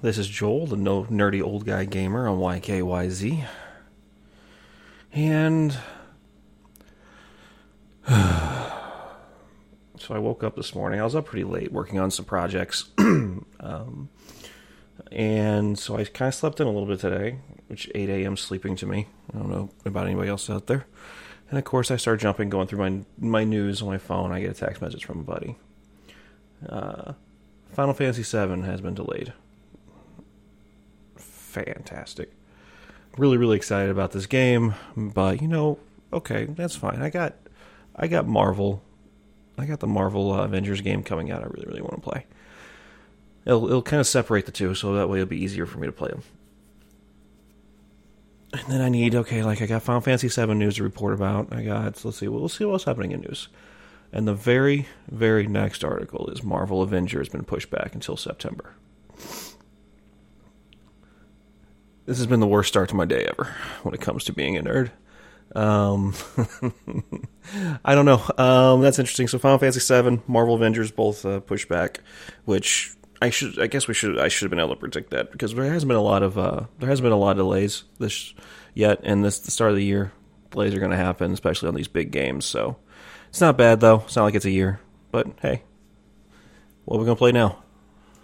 This is Joel, the no nerdy old guy gamer on YKYZ. And so I woke up this morning. I was up pretty late working on some projects. um, and so I kind of slept in a little bit today, which 8 a.m. sleeping to me. I don't know about anybody else out there. And of course, I start jumping, going through my my news on my phone. I get a text message from a buddy. Uh, Final Fantasy VII has been delayed. Fantastic. Really, really excited about this game, but you know, okay, that's fine. I got, I got Marvel, I got the Marvel uh, Avengers game coming out. I really, really want to play. It'll, it'll kind of separate the two, so that way it'll be easier for me to play them. And then I need okay, like I got Final Fantasy VII news to report about. I got let's see, we'll see what's happening in news. And the very, very next article is Marvel Avenger has been pushed back until September. This has been the worst start to my day ever when it comes to being a nerd. Um, I don't know. Um, that's interesting. So Final Fantasy VII, Marvel Avengers both uh, pushed back, which I should. I guess we should. I should have been able to predict that because there hasn't been a lot of uh, there hasn't been a lot of delays this yet, and this the start of the year delays are going to happen, especially on these big games. So it's not bad though. It's not like it's a year, but hey, what are we gonna play now?